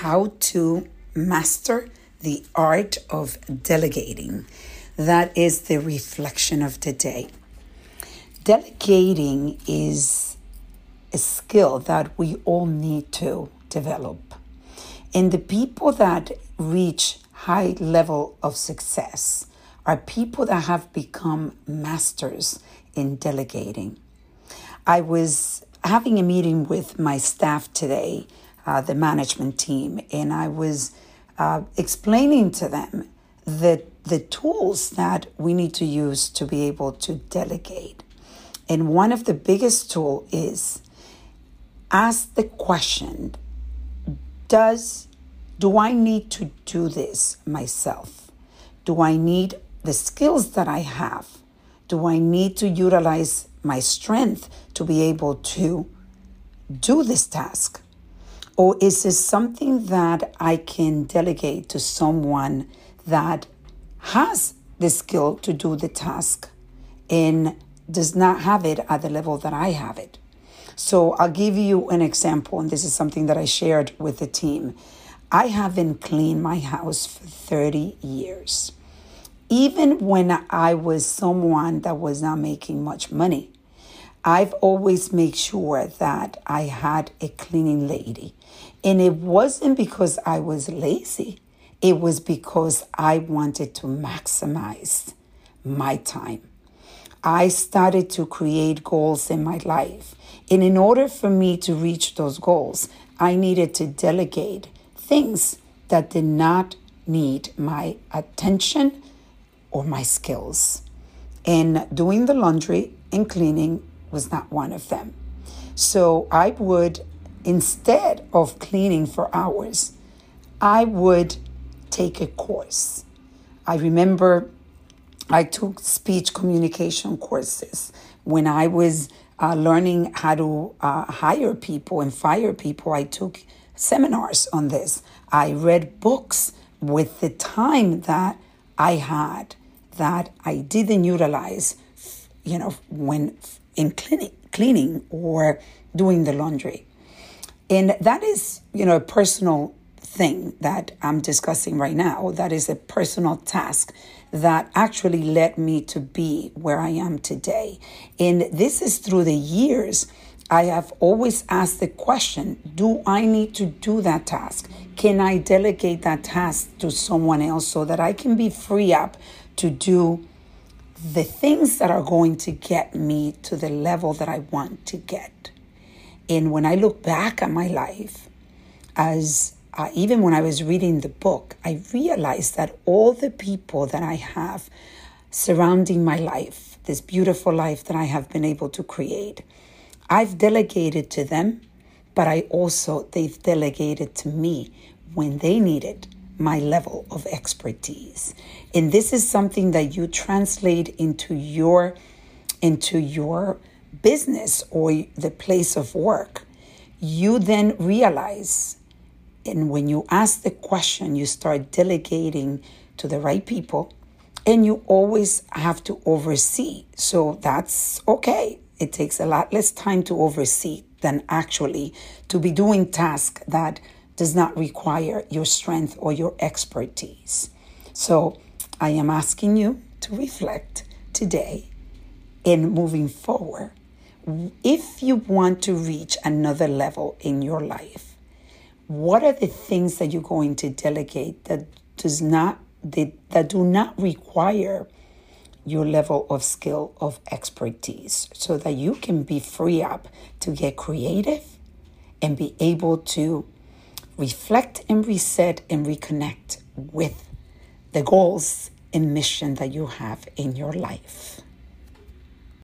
how to master the art of delegating. That is the reflection of today. Delegating is a skill that we all need to develop. And the people that reach high level of success are people that have become masters in delegating. I was having a meeting with my staff today, uh, the management team, and I was uh, explaining to them the, the tools that we need to use to be able to delegate. And one of the biggest tool is ask the question, does do I need to do this myself? Do I need the skills that I have? Do I need to utilize my strength to be able to do this task? Or is this something that I can delegate to someone that has the skill to do the task and does not have it at the level that I have it? So I'll give you an example, and this is something that I shared with the team. I haven't cleaned my house for 30 years even when I was someone that was not making much money, I've always made sure that I had a cleaning lady. And it wasn't because I was lazy, it was because I wanted to maximize my time. I started to create goals in my life. And in order for me to reach those goals, I needed to delegate things that did not need my attention or my skills. And doing the laundry and cleaning was not one of them. So I would, instead of cleaning for hours, I would take a course. I remember I took speech communication courses when I was uh, learning how to uh, hire people and fire people. I took seminars on this. I read books with the time that I had that I didn't utilize, you know, when in cleaning, cleaning or doing the laundry. And that is, you know, a personal thing that I'm discussing right now. That is a personal task that actually led me to be where I am today. And this is through the years. I have always asked the question Do I need to do that task? Can I delegate that task to someone else so that I can be free up to do the things that are going to get me to the level that I want to get. And when I look back at my life, as uh, even when I was reading the book, I realized that all the people that I have surrounding my life, this beautiful life that I have been able to create, I've delegated to them, but I also, they've delegated to me when they needed my level of expertise. And this is something that you translate into your into your business or the place of work. You then realize and when you ask the question, you start delegating to the right people and you always have to oversee. So that's okay. It takes a lot less time to oversee than actually to be doing tasks that does not require your strength or your expertise. So I am asking you to reflect today in moving forward. If you want to reach another level in your life, what are the things that you're going to delegate that does not that, that do not require your level of skill of expertise so that you can be free up to get creative and be able to reflect and reset and reconnect with the goals and mission that you have in your life.